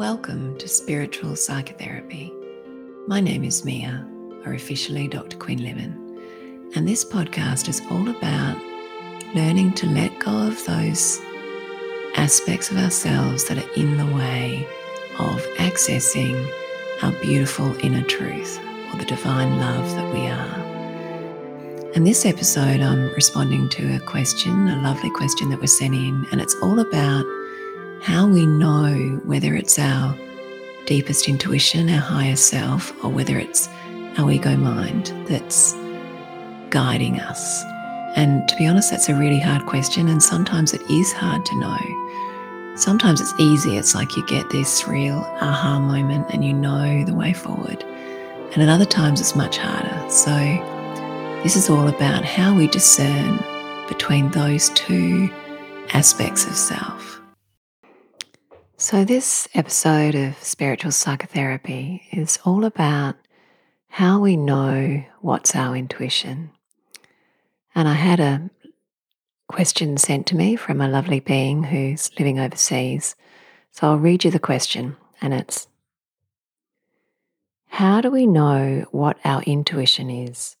Welcome to Spiritual Psychotherapy. My name is Mia, or officially Dr. Quinn Lemon, and this podcast is all about learning to let go of those aspects of ourselves that are in the way of accessing our beautiful inner truth or the divine love that we are. And this episode, I'm responding to a question, a lovely question that was sent in, and it's all about how we know whether it's our deepest intuition, our higher self, or whether it's our ego mind that's guiding us. And to be honest, that's a really hard question. And sometimes it is hard to know. Sometimes it's easy. It's like you get this real aha moment and you know the way forward. And at other times, it's much harder. So, this is all about how we discern between those two aspects of self. So, this episode of Spiritual Psychotherapy is all about how we know what's our intuition. And I had a question sent to me from a lovely being who's living overseas. So, I'll read you the question, and it's How do we know what our intuition is?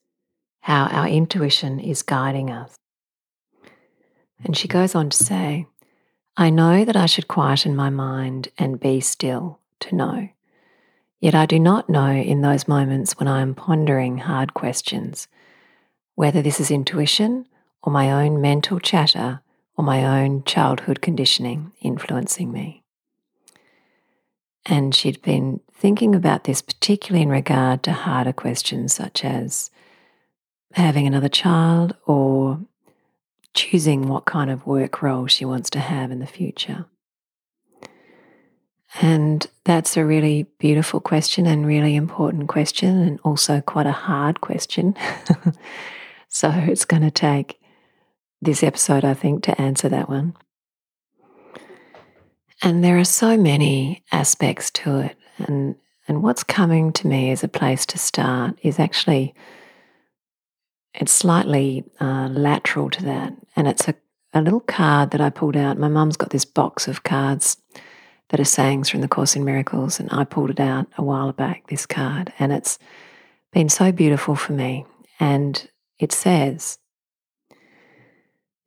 How our intuition is guiding us? And she goes on to say, I know that I should quieten my mind and be still to know. Yet I do not know in those moments when I am pondering hard questions whether this is intuition or my own mental chatter or my own childhood conditioning influencing me. And she'd been thinking about this particularly in regard to harder questions such as having another child or choosing what kind of work role she wants to have in the future. And that's a really beautiful question and really important question, and also quite a hard question. so it's going to take this episode, I think, to answer that one. And there are so many aspects to it. And, and what's coming to me as a place to start is actually it's slightly uh, lateral to that. And it's a, a little card that I pulled out. My mum's got this box of cards that are sayings from the Course in Miracles. And I pulled it out a while back, this card. And it's been so beautiful for me. And it says,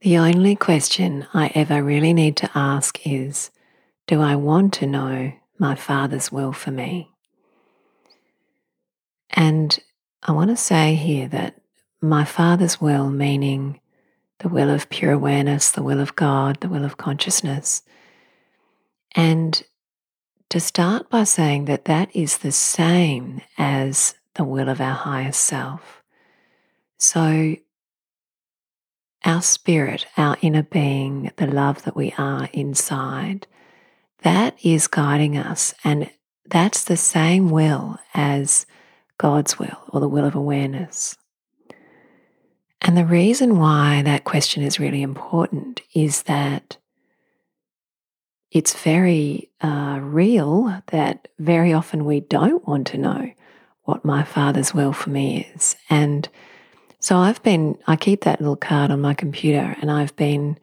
The only question I ever really need to ask is, Do I want to know my Father's will for me? And I want to say here that my Father's will, meaning the will of pure awareness, the will of God, the will of consciousness. And to start by saying that that is the same as the will of our highest self. So, our spirit, our inner being, the love that we are inside, that is guiding us. And that's the same will as God's will or the will of awareness. And the reason why that question is really important is that it's very uh, real that very often we don't want to know what my Father's will for me is. And so I've been, I keep that little card on my computer and I've been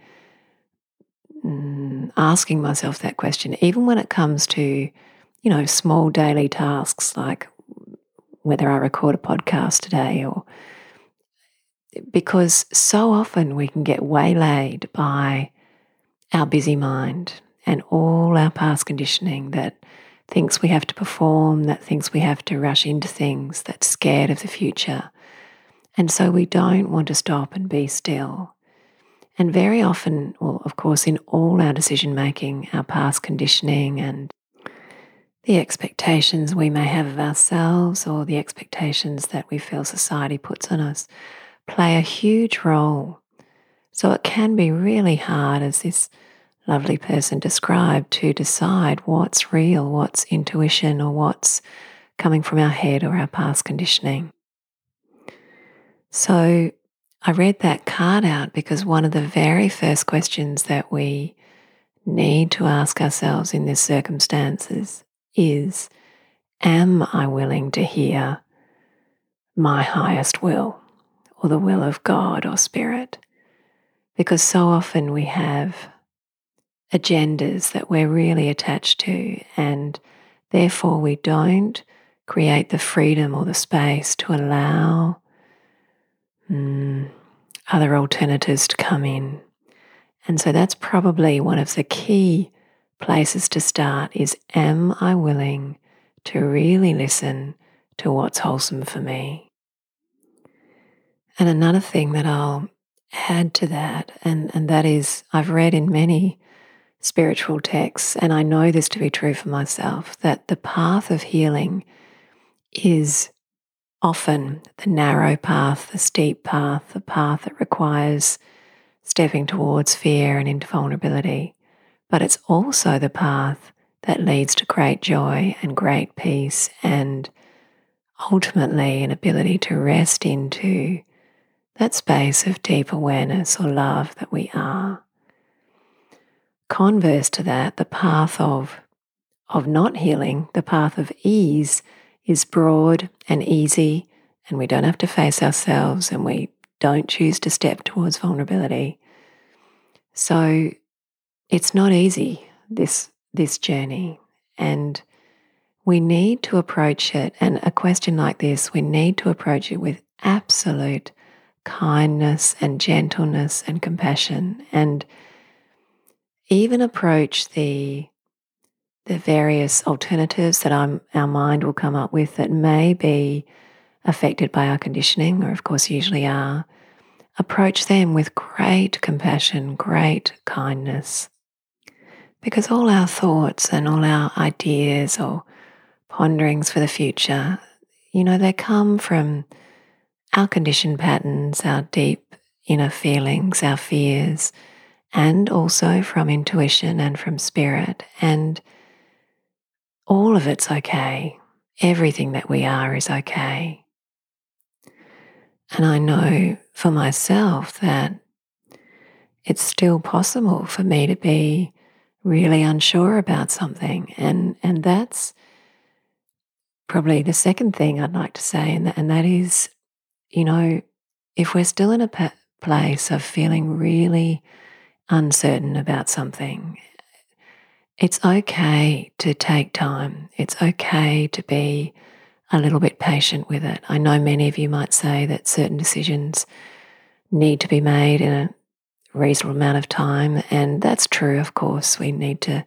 mm, asking myself that question, even when it comes to, you know, small daily tasks like whether I record a podcast today or because so often we can get waylaid by our busy mind and all our past conditioning that thinks we have to perform, that thinks we have to rush into things, that's scared of the future. And so we don't want to stop and be still. And very often, well, of course, in all our decision making, our past conditioning and the expectations we may have of ourselves or the expectations that we feel society puts on us play a huge role. So it can be really hard, as this lovely person described, to decide what's real, what's intuition, or what's coming from our head or our past conditioning. So I read that card out because one of the very first questions that we need to ask ourselves in these circumstances is Am I willing to hear my highest will? Or the will of God or Spirit. Because so often we have agendas that we're really attached to, and therefore we don't create the freedom or the space to allow mm, other alternatives to come in. And so that's probably one of the key places to start is am I willing to really listen to what's wholesome for me? And another thing that I'll add to that, and, and that is I've read in many spiritual texts, and I know this to be true for myself, that the path of healing is often the narrow path, the steep path, the path that requires stepping towards fear and into vulnerability. But it's also the path that leads to great joy and great peace and ultimately an ability to rest into that space of deep awareness or love that we are. Converse to that, the path of, of not healing, the path of ease, is broad and easy, and we don't have to face ourselves and we don't choose to step towards vulnerability. So it's not easy, this, this journey. And we need to approach it. And a question like this, we need to approach it with absolute kindness and gentleness and compassion. And even approach the the various alternatives that I'm, our mind will come up with that may be affected by our conditioning, or of course usually are, approach them with great compassion, great kindness. Because all our thoughts and all our ideas or ponderings for the future, you know, they come from our conditioned patterns, our deep inner feelings, our fears, and also from intuition and from spirit. And all of it's okay. Everything that we are is okay. And I know for myself that it's still possible for me to be really unsure about something. And, and that's probably the second thing I'd like to say. And that, and that is, you know, if we're still in a place of feeling really uncertain about something it's okay to take time. It's okay to be a little bit patient with it. I know many of you might say that certain decisions need to be made in a reasonable amount of time, and that's true, of course. We need to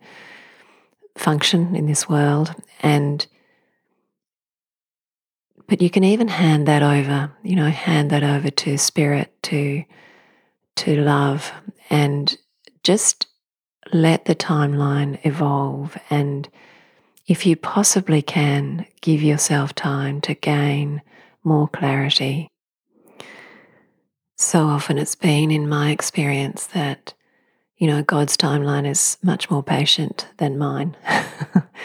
function in this world and but you can even hand that over, you know, hand that over to spirit, to to love and just let the timeline evolve and if you possibly can, give yourself time to gain more clarity. So often it's been in my experience that, you know, God's timeline is much more patient than mine.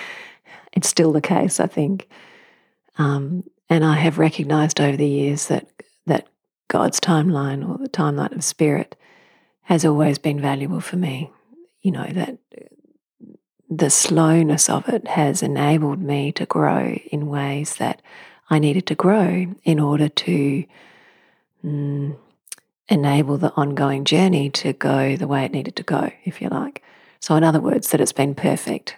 it's still the case, I think. Um, and I have recognized over the years that, that God's timeline or the timeline of spirit has always been valuable for me you know, that the slowness of it has enabled me to grow in ways that I needed to grow in order to mm, enable the ongoing journey to go the way it needed to go, if you like. So, in other words, that it's been perfect.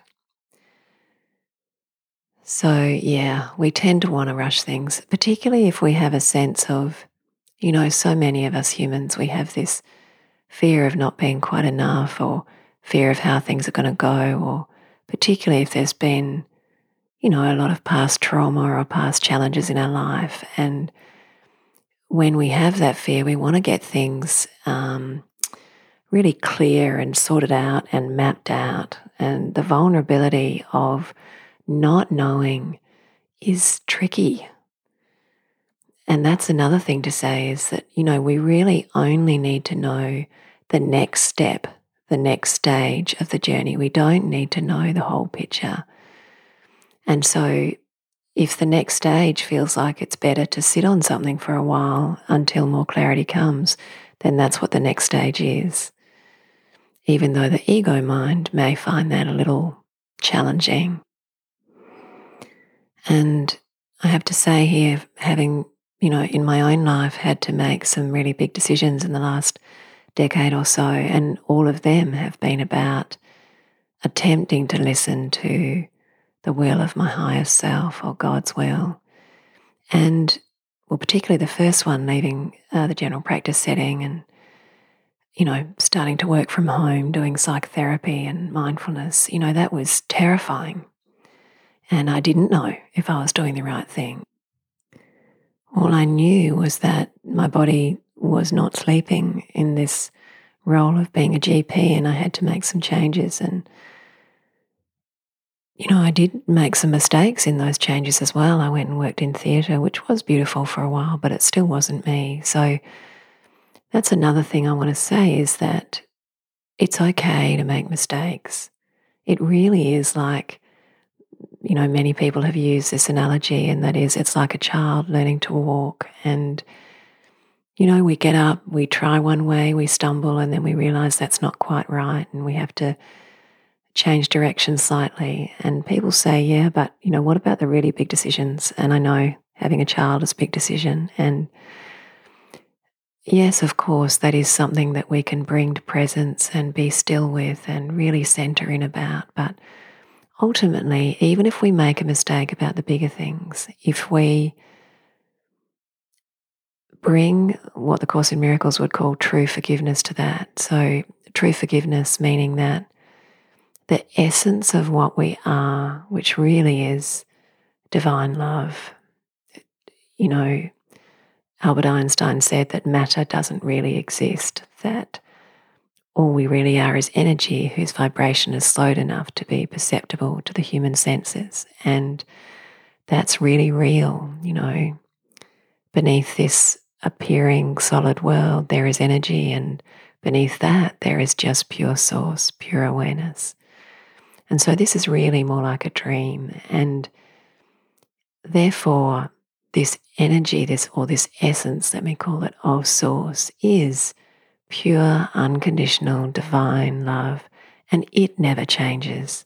So, yeah, we tend to want to rush things, particularly if we have a sense of, you know, so many of us humans, we have this fear of not being quite enough or fear of how things are going to go, or particularly if there's been, you know, a lot of past trauma or past challenges in our life. And when we have that fear, we want to get things um, really clear and sorted out and mapped out. And the vulnerability of not knowing is tricky. And that's another thing to say is that, you know, we really only need to know the next step the next stage of the journey. We don't need to know the whole picture. And so, if the next stage feels like it's better to sit on something for a while until more clarity comes, then that's what the next stage is. Even though the ego mind may find that a little challenging. And I have to say here, having, you know, in my own life had to make some really big decisions in the last decade or so, and all of them have been about attempting to listen to the will of my highest self or God's will. And well, particularly the first one, leaving uh, the general practice setting and, you know, starting to work from home, doing psychotherapy and mindfulness, you know, that was terrifying. And I didn't know if I was doing the right thing. All I knew was that my body was not sleeping in this role of being a GP and I had to make some changes. And, you know, I did make some mistakes in those changes as well. I went and worked in theatre, which was beautiful for a while, but it still wasn't me. So that's another thing I want to say is that it's okay to make mistakes. It really is like, you know, many people have used this analogy, and that is it's like a child learning to walk and you know, we get up, we try one way, we stumble, and then we realize that's not quite right, and we have to change direction slightly. And people say, yeah, but, you know, what about the really big decisions? And I know having a child is a big decision. And yes, of course, that is something that we can bring to presence and be still with and really center in about. But ultimately, even if we make a mistake about the bigger things, if we bring what the Course in Miracles would call true forgiveness to that. So, true forgiveness meaning that the essence of what we are, which really is divine love. You know, Albert Einstein said that matter doesn't really exist, that all we really are is energy whose vibration is slowed enough to be perceptible to the human senses. And that's really real, you know. Beneath this appearing solid world, there is energy, and beneath that, there is just pure source, pure awareness. And so, this is really more like a dream. And therefore, this energy, this or this essence, let me call it, of source is pure, unconditional, divine love, and it never changes.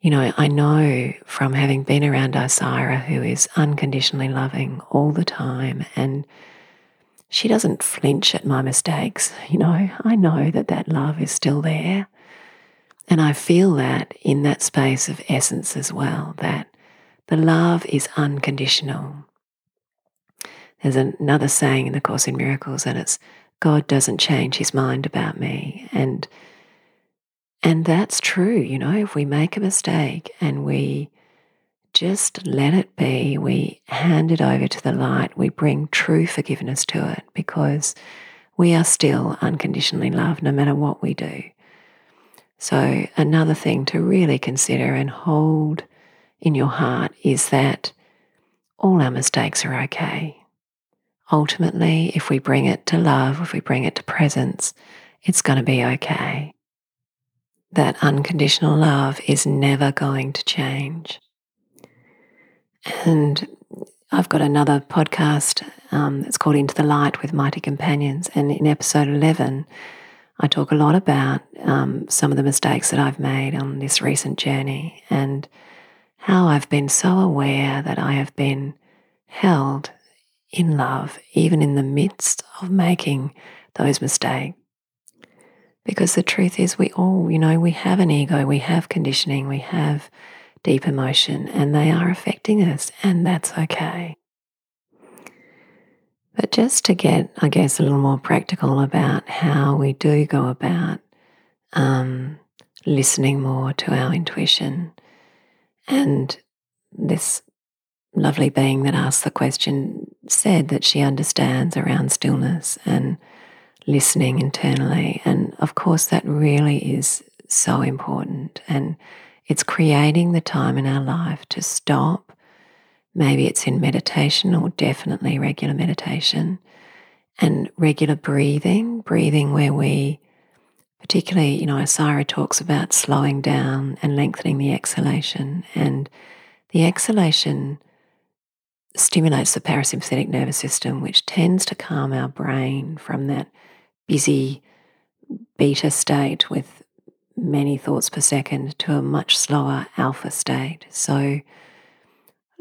You know, I know from having been around Isira, who is unconditionally loving all the time, and she doesn't flinch at my mistakes. You know, I know that that love is still there. And I feel that in that space of essence as well, that the love is unconditional. There's another saying in the Course in Miracles, and it's God doesn't change his mind about me. And and that's true, you know, if we make a mistake and we just let it be, we hand it over to the light, we bring true forgiveness to it because we are still unconditionally loved no matter what we do. So, another thing to really consider and hold in your heart is that all our mistakes are okay. Ultimately, if we bring it to love, if we bring it to presence, it's going to be okay that unconditional love is never going to change. And I've got another podcast um, that's called Into the Light with Mighty Companions. And in episode 11, I talk a lot about um, some of the mistakes that I've made on this recent journey and how I've been so aware that I have been held in love, even in the midst of making those mistakes. Because the truth is, we all, you know, we have an ego, we have conditioning, we have deep emotion, and they are affecting us, and that's okay. But just to get, I guess, a little more practical about how we do go about um, listening more to our intuition. And this lovely being that asked the question said that she understands around stillness and listening internally. And of course, that really is so important. And it's creating the time in our life to stop. Maybe it's in meditation or definitely regular meditation and regular breathing, breathing where we, particularly, you know, Isira talks about slowing down and lengthening the exhalation. And the exhalation stimulates the parasympathetic nervous system, which tends to calm our brain from that busy beta state with many thoughts per second to a much slower alpha state. So,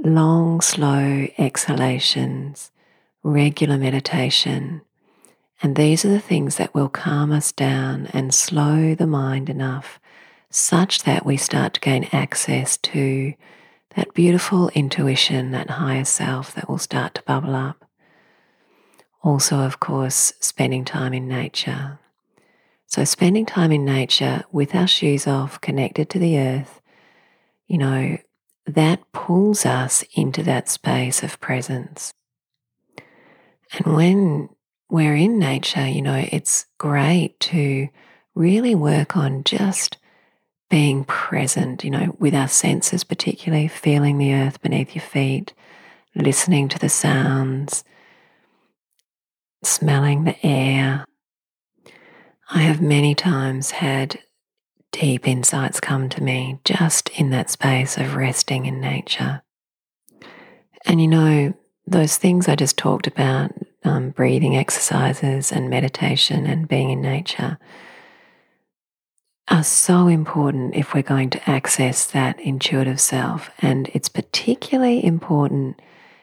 long, slow exhalations, regular meditation. And these are the things that will calm us down and slow the mind enough such that we start to gain access to that beautiful intuition, that higher self that will start to bubble up. Also, of course, spending time in nature. So, spending time in nature with our shoes off, connected to the earth, you know, that pulls us into that space of presence. And when we're in nature, you know, it's great to really work on just being present, you know, with our senses, particularly feeling the earth beneath your feet, listening to the sounds, smelling the air. I have many times had deep insights come to me just in that space of resting in nature. And you know, those things I just talked about um, breathing exercises and meditation and being in nature are so important if we're going to access that intuitive self. And it's particularly important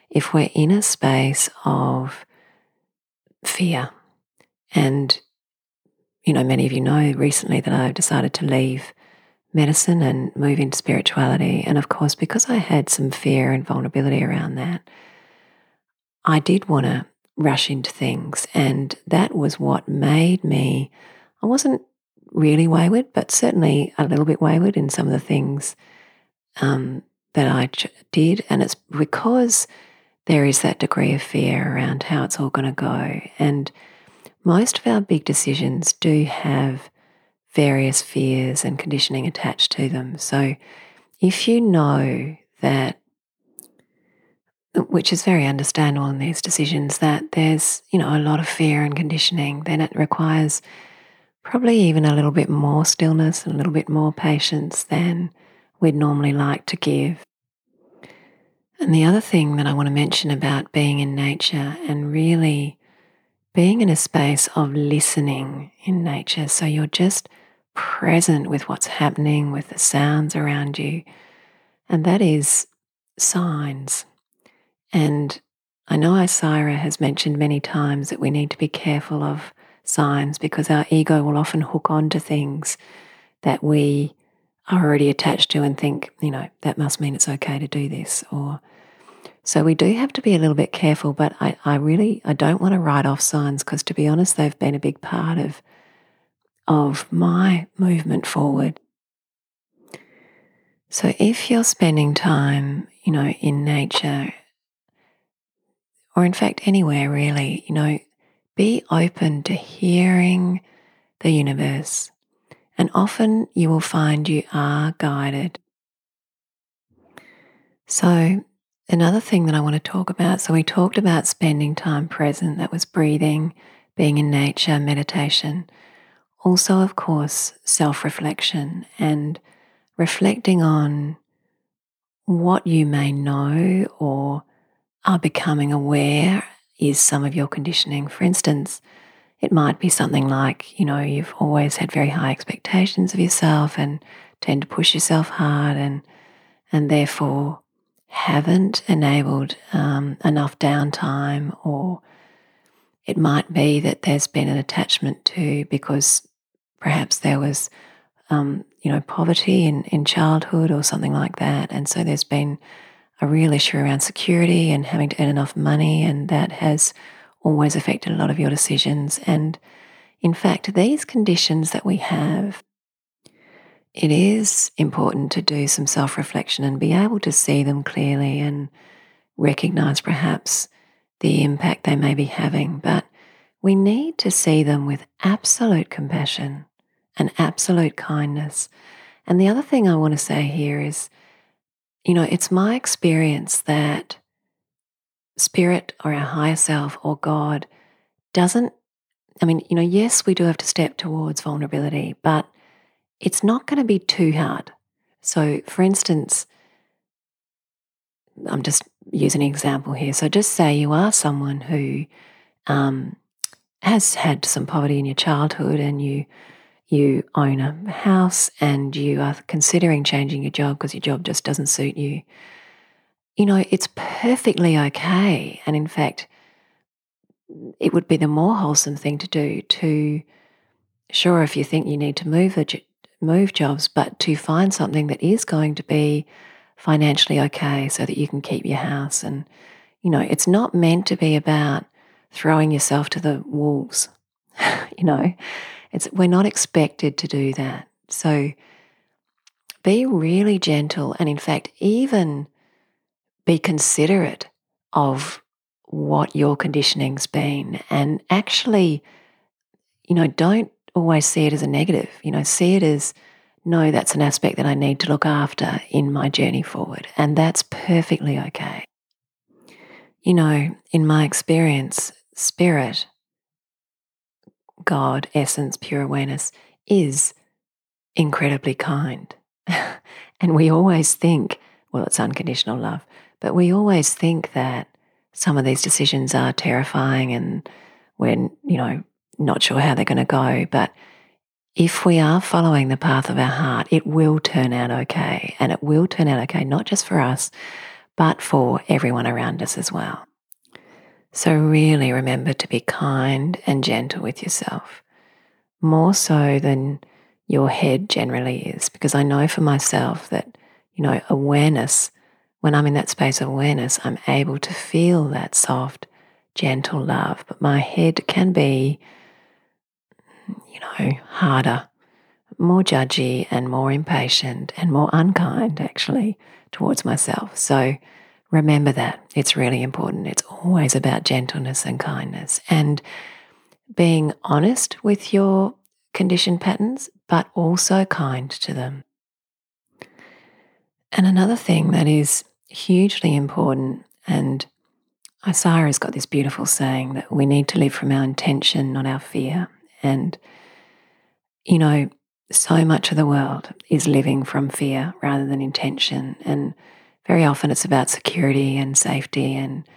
if we're in a space of fear. And, you know, many of you know recently that I've decided to leave medicine and move into spirituality. And of course, because I had some fear and vulnerability around that, I did want to rush into things. And that was what made me, I wasn't really wayward, but certainly a little bit wayward in some of the things um, that I ch- did. And it's because there is that degree of fear around how it's all going to go. And most of our big decisions do have various fears and conditioning attached to them. So if you know that which is very understandable in these decisions that there's you know a lot of fear and conditioning then it requires probably even a little bit more stillness and a little bit more patience than we'd normally like to give. And the other thing that I want to mention about being in nature and really being in a space of listening in nature so you're just present with what's happening with the sounds around you and that is signs. And I know Isira has mentioned many times that we need to be careful of signs because our ego will often hook on to things that we are already attached to and think, you know, that must mean it's okay to do this. Or so we do have to be a little bit careful, but I, I really I don't want to write off signs because to be honest, they've been a big part of of my movement forward. So if you're spending time, you know, in nature or in fact, anywhere really, you know, be open to hearing the universe. And often you will find you are guided. So, another thing that I want to talk about so, we talked about spending time present, that was breathing, being in nature, meditation. Also, of course, self reflection and reflecting on what you may know or are becoming aware is some of your conditioning. For instance, it might be something like, you know, you've always had very high expectations of yourself and tend to push yourself hard and and therefore haven't enabled um, enough downtime or it might be that there's been an attachment to because perhaps there was um, you know poverty in, in childhood or something like that and so there's been a real issue around security and having to earn enough money, and that has always affected a lot of your decisions. And in fact, these conditions that we have, it is important to do some self reflection and be able to see them clearly and recognize perhaps the impact they may be having. But we need to see them with absolute compassion and absolute kindness. And the other thing I want to say here is you know, it's my experience that spirit or our higher self or God doesn't, I mean, you know, yes, we do have to step towards vulnerability, but it's not going to be too hard. So, for instance, I'm just using an example here. So, just say you are someone who um, has had some poverty in your childhood and you you own a house and you are considering changing your job because your job just doesn't suit you, you know, it's perfectly okay. And in fact, it would be the more wholesome thing to do to, sure, if you think you need to move, the, move jobs, but to find something that is going to be financially okay so that you can keep your house. And, you know, it's not meant to be about throwing yourself to the wolves. you know, it's we're not expected to do that. So be really gentle and in fact even be considerate of what your conditioning's been. And actually you know don't always see it as a negative. You know see it as no that's an aspect that I need to look after in my journey forward. And that's perfectly okay. You know in my experience spirit God, essence, pure awareness, is incredibly kind. and we always think, well, it's unconditional love, but we always think that some of these decisions are terrifying and we're, you know, not sure how they're going to go. But if we are following the path of our heart, it will turn out okay. And it will turn out okay, not just for us, but for everyone around us as well. So, really remember to be kind and gentle with yourself, more so than your head generally is. Because I know for myself that, you know, awareness, when I'm in that space of awareness, I'm able to feel that soft, gentle love. But my head can be, you know, harder, more judgy, and more impatient, and more unkind, actually, towards myself. So, Remember that. It's really important. It's always about gentleness and kindness and being honest with your conditioned patterns, but also kind to them. And another thing that is hugely important, and Isira has got this beautiful saying that we need to live from our intention, not our fear. And, you know, so much of the world is living from fear rather than intention. And very often it's about security and safety and,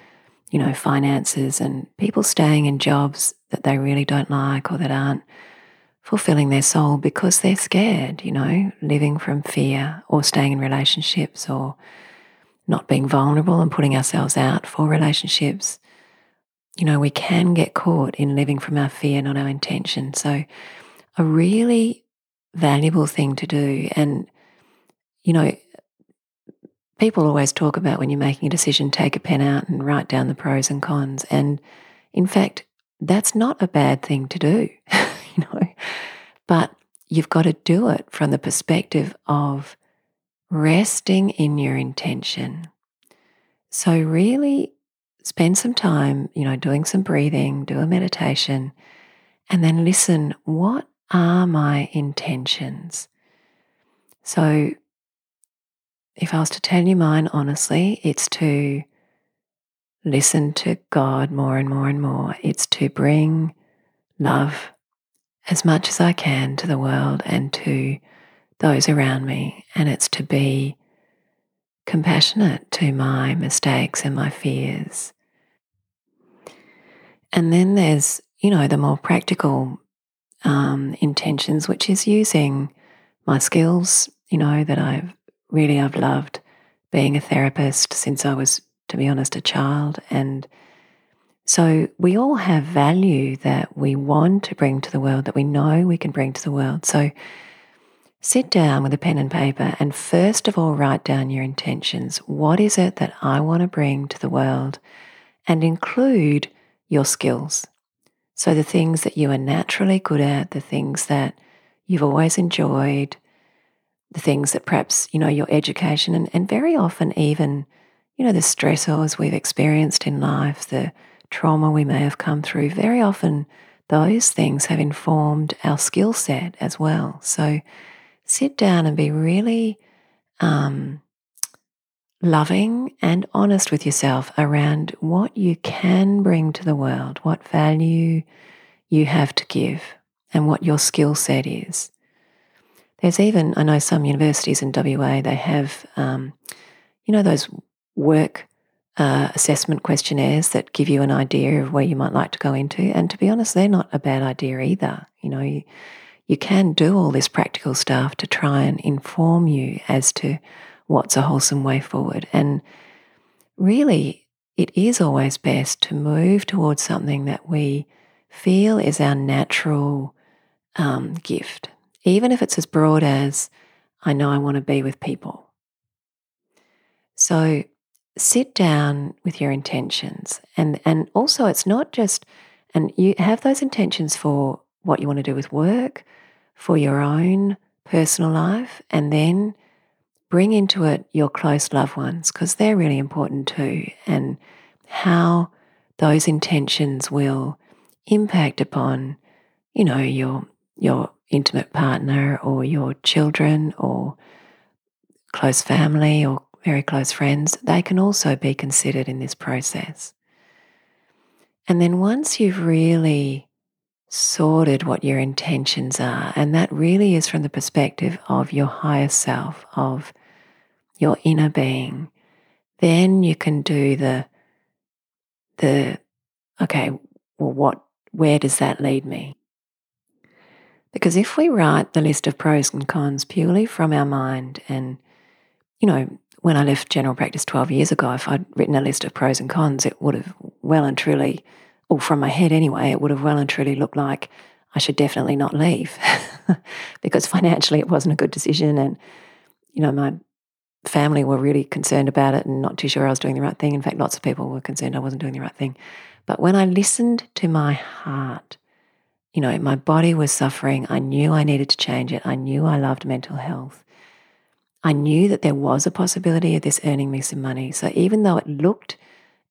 you know, finances and people staying in jobs that they really don't like or that aren't fulfilling their soul because they're scared, you know, living from fear or staying in relationships or not being vulnerable and putting ourselves out for relationships. You know, we can get caught in living from our fear, not our intention. So, a really valuable thing to do. And, you know, people always talk about when you're making a decision, take a pen out and write down the pros and cons. And in fact, that's not a bad thing to do, you know, but you've got to do it from the perspective of resting in your intention. So, really spend some time, you know, doing some breathing, do a meditation, and then listen what are my intentions? So, if I was to tell you mine honestly, it's to listen to God more and more and more. It's to bring love as much as I can to the world and to those around me. And it's to be compassionate to my mistakes and my fears. And then there's, you know, the more practical um, intentions, which is using my skills, you know, that I've really I've loved being a therapist since I was, to be honest, a child. And so we all have value that we want to bring to the world, that we know we can bring to the world. So sit down with a pen and paper and first of all write down your intentions. What is it that I want to bring to the world? And include your skills. So the things that you are naturally good at, the things that you've always enjoyed, the things that perhaps, you know, your education and, and very often even, you know, the stressors we've experienced in life, the trauma we may have come through, very often those things have informed our skill set as well. So sit down and be really um, loving and honest with yourself around what you can bring to the world, what value you have to give, and what your skill set is. There's even, I know some universities in WA, they have, um, you know, those work uh, assessment questionnaires that give you an idea of where you might like to go into. And to be honest, they're not a bad idea either. You know, you, you can do all this practical stuff to try and inform you as to what's a wholesome way forward. And really, it is always best to move towards something that we feel is our natural um, gift even if it's as broad as, I know I want to be with people. So sit down with your intentions. And, and also, it's not just, and you have those intentions for what you want to do with work, for your own personal life, and then bring into it your close loved ones because they're really important too, and how those intentions will impact upon, you know, your your intimate partner or your children or close family or very close friends, they can also be considered in this process. And then once you've really sorted what your intentions are, and that really is from the perspective of your higher self, of your inner being, then you can do the the okay, well what where does that lead me? Because if we write the list of pros and cons purely from our mind, and, you know, when I left general practice 12 years ago, if I'd written a list of pros and cons, it would have well and truly, or from my head anyway, it would have well and truly looked like I should definitely not leave because financially it wasn't a good decision. And, you know, my family were really concerned about it and not too sure I was doing the right thing. In fact, lots of people were concerned I wasn't doing the right thing. But when I listened to my heart, you know, my body was suffering. I knew I needed to change it. I knew I loved mental health. I knew that there was a possibility of this earning me some money. So even though it looked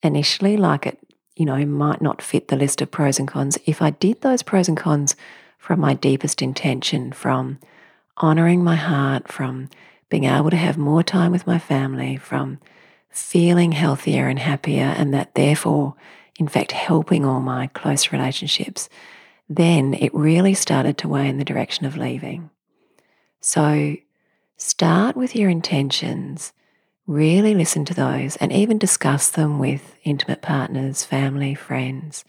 initially like it, you know, might not fit the list of pros and cons, if I did those pros and cons from my deepest intention, from honoring my heart, from being able to have more time with my family, from feeling healthier and happier, and that therefore, in fact, helping all my close relationships then it really started to weigh in the direction of leaving. So start with your intentions, really listen to those, and even discuss them with intimate partners, family, friends,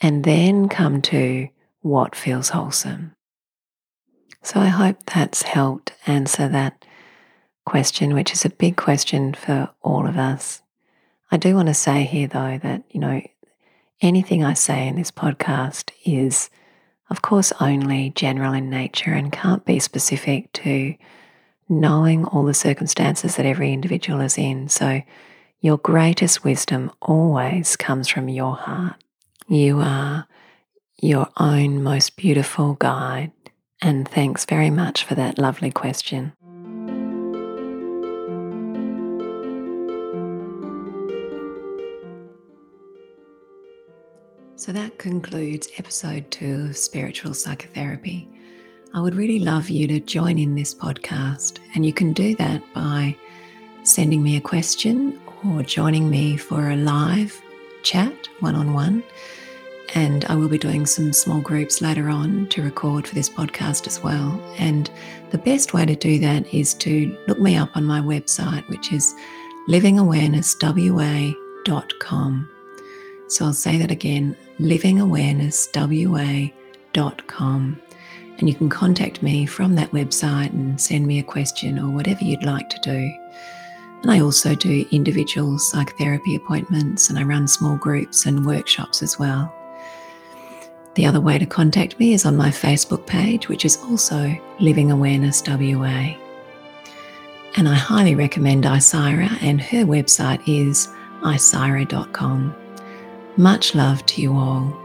and then come to what feels wholesome. So I hope that's helped answer that question, which is a big question for all of us. I do want to say here, though, that, you know, Anything I say in this podcast is, of course, only general in nature and can't be specific to knowing all the circumstances that every individual is in. So, your greatest wisdom always comes from your heart. You are your own most beautiful guide. And thanks very much for that lovely question. So that concludes episode two of Spiritual Psychotherapy. I would really love you to join in this podcast, and you can do that by sending me a question or joining me for a live chat one on one. And I will be doing some small groups later on to record for this podcast as well. And the best way to do that is to look me up on my website, which is livingawarenesswa.com. So I'll say that again livingawarenesswa.com. And you can contact me from that website and send me a question or whatever you'd like to do. And I also do individual psychotherapy appointments and I run small groups and workshops as well. The other way to contact me is on my Facebook page, which is also Living Awareness WA. And I highly recommend Isira, and her website is isira.com. Much love to you all.